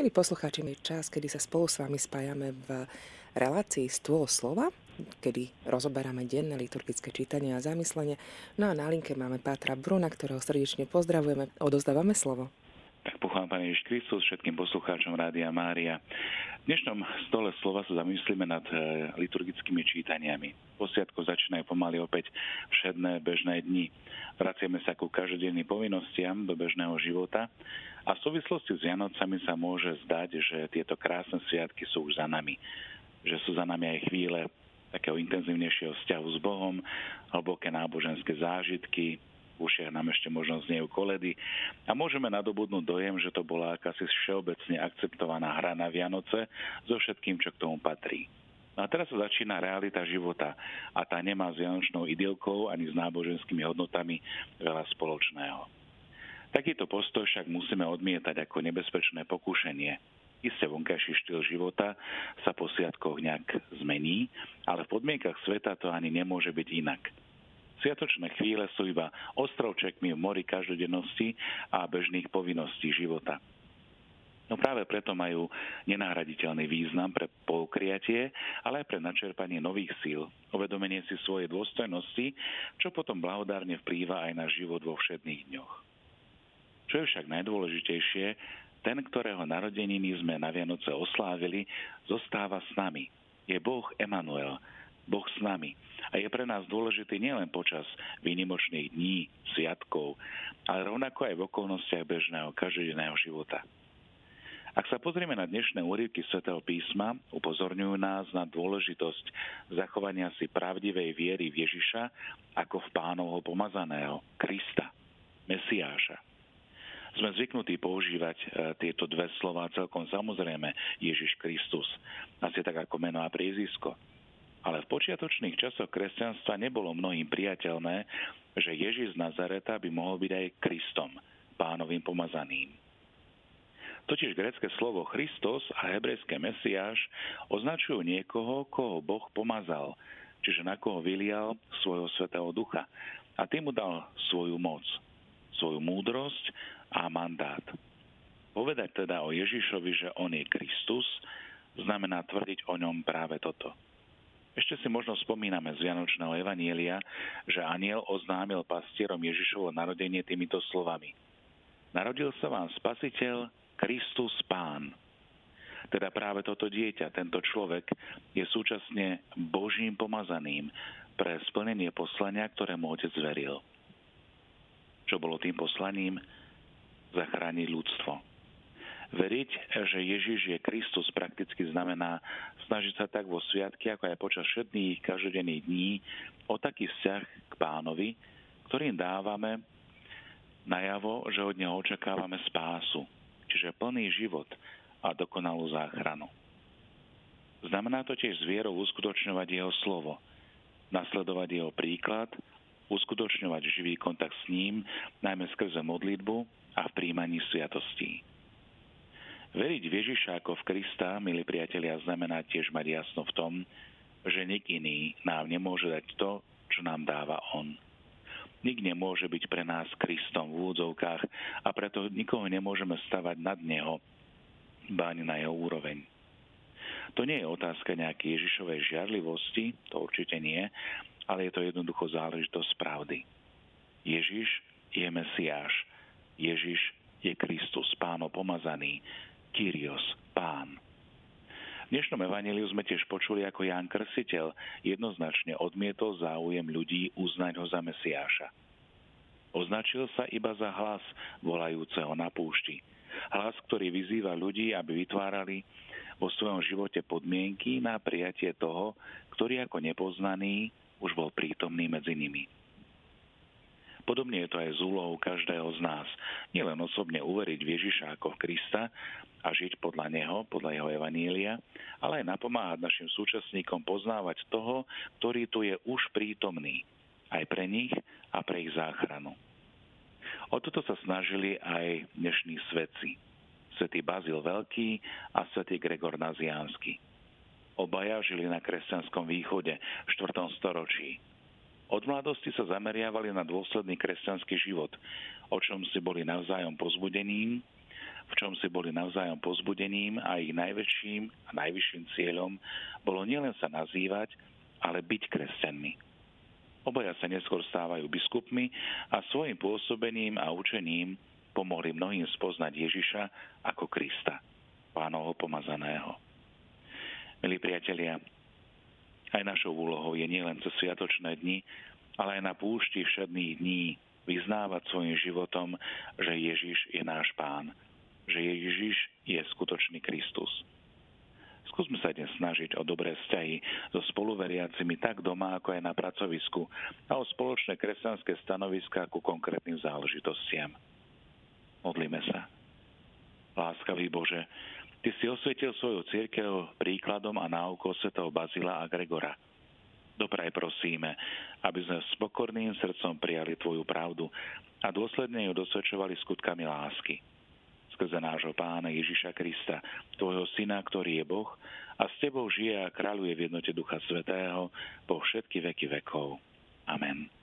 Milí poslucháči, je čas, kedy sa spolu s vami spájame v relácii Stôl slova, kedy rozoberáme denné liturgické čítanie a zamyslenie. No a na linke máme Pátra Bruna, ktorého srdečne pozdravujeme. Odozdávame slovo. Pochválam Pane Ježiš Kristus všetkým poslucháčom Rádia Mária. V dnešnom stole slova sa zamyslíme nad e, liturgickými čítaniami. Posiadko začínajú pomaly opäť všedné bežné dni. Vraciame sa ku každodenným povinnostiam do bežného života a v súvislosti s Vianocami sa môže zdať, že tieto krásne sviatky sú už za nami. Že sú za nami aj chvíle takého intenzívnejšieho vzťahu s Bohom, hlboké náboženské zážitky, v ušiach nám ešte možno zniejú koledy a môžeme nadobudnúť dojem, že to bola akási všeobecne akceptovaná hra na Vianoce so všetkým, čo k tomu patrí. No a teraz sa začína realita života a tá nemá s vianočnou idylkou ani s náboženskými hodnotami veľa spoločného. Takýto postoj však musíme odmietať ako nebezpečné pokúšanie. Isté vonkajší štýl života sa po sviatkoch nejak zmení, ale v podmienkach sveta to ani nemôže byť inak. Sviatočné chvíle sú iba ostrovčekmi v mori každodennosti a bežných povinností života. No práve preto majú nenahraditeľný význam pre poukriatie, ale aj pre načerpanie nových síl, uvedomenie si svojej dôstojnosti, čo potom blahodárne vplýva aj na život vo všedných dňoch. Čo je však najdôležitejšie, ten, ktorého narodeniny sme na Vianoce oslávili, zostáva s nami. Je Boh Emanuel, Boh s nami. A je pre nás dôležitý nielen počas výnimočných dní, sviatkov, ale rovnako aj v okolnostiach bežného každodenného života. Ak sa pozrieme na dnešné úryvky svätého písma, upozorňujú nás na dôležitosť zachovania si pravdivej viery v Ježiša ako v pánovho pomazaného, Krista, sme zvyknutí používať e, tieto dve slova celkom samozrejme Ježiš Kristus, asi tak ako meno a priezvisko. Ale v počiatočných časoch kresťanstva nebolo mnohým priateľné, že Ježiš z Nazareta by mohol byť aj Kristom, pánovým pomazaným. Totiž grecké slovo Christos a hebrejské Mesiáš označujú niekoho, koho Boh pomazal, čiže na koho vylial svojho svetého ducha a tým mu dal svoju moc, svoju múdrosť a mandát. Povedať teda o Ježišovi, že on je Kristus, znamená tvrdiť o ňom práve toto. Ešte si možno spomíname z Vianočného Evanielia, že aniel oznámil pastierom Ježišovo narodenie týmito slovami. Narodil sa vám spasiteľ Kristus Pán. Teda práve toto dieťa, tento človek, je súčasne Božím pomazaným pre splnenie poslania, ktoré mu otec veril. Čo bolo tým poslaním? Zachrániť ľudstvo. Veriť, že Ježiš je Kristus prakticky znamená snažiť sa tak vo sviatky, ako aj počas všetných každodenných dní o taký vzťah k pánovi, ktorým dávame najavo, že od neho očakávame spásu, čiže plný život a dokonalú záchranu. Znamená to tiež s vierou uskutočňovať jeho slovo, nasledovať jeho príklad, uskutočňovať živý kontakt s ním, najmä skrze modlitbu a v príjmaní sviatostí. Veriť v Ježiša ako v Krista, milí priatelia, znamená tiež mať jasno v tom, že nik iný nám nemôže dať to, čo nám dáva On. Nik nemôže byť pre nás Kristom v úvodzovkách a preto nikoho nemôžeme stavať nad Neho, báň na jeho úroveň. To nie je otázka nejakej Ježišovej žiarlivosti, to určite nie, ale je to jednoducho záležitosť pravdy. Ježiš je Mesiáš, Ježiš je Kristus, páno pomazaný, Kyrios, pán. V dnešnom evaníliu sme tiež počuli, ako Ján Krsiteľ jednoznačne odmietol záujem ľudí uznať ho za Mesiáša. Označil sa iba za hlas volajúceho na púšti. Hlas, ktorý vyzýva ľudí, aby vytvárali vo svojom živote podmienky na prijatie toho, ktorý ako nepoznaný už bol prítomný medzi nimi. Podobne je to aj z úlohou každého z nás. Nielen osobne uveriť v Ježiša ako v Krista a žiť podľa Neho, podľa Jeho Evanília, ale aj napomáhať našim súčasníkom poznávať toho, ktorý tu je už prítomný, aj pre nich a pre ich záchranu. O toto sa snažili aj dnešní svetci. Svetý Bazil Veľký a svetý Gregor Naziánsky. Obaja žili na kresťanskom východe v 4. storočí od mladosti sa zameriavali na dôsledný kresťanský život, o čom si boli navzájom pozbudením. V čom si boli navzájom pozbudením a ich najväčším a najvyšším cieľom bolo nielen sa nazývať, ale byť kresťanmi. Obaja sa neskôr stávajú biskupmi a svojim pôsobením a učením pomohli mnohým spoznať Ježiša ako Krista, pánovho pomazaného. Milí priatelia, aj našou úlohou je nielen cez sviatočné dni, ale aj na púšti všedných dní vyznávať svojim životom, že Ježiš je náš pán, že Ježiš je skutočný Kristus. Skúsme sa dnes snažiť o dobré vzťahy so spoluveriacimi tak doma, ako aj na pracovisku a o spoločné kresťanské stanoviská ku konkrétnym záležitostiam. Modlíme sa. Láskavý Bože, Ty si osvietil svoju církev príkladom a náukou svetov Bazila a Gregora. Dopraj prosíme, aby sme s pokorným srdcom prijali Tvoju pravdu a dôsledne ju dosvedčovali skutkami lásky. Skrze nášho pána Ježiša Krista, Tvojho syna, ktorý je Boh a s Tebou žije a kráľuje v jednote Ducha Svetého po všetky veky vekov. Amen.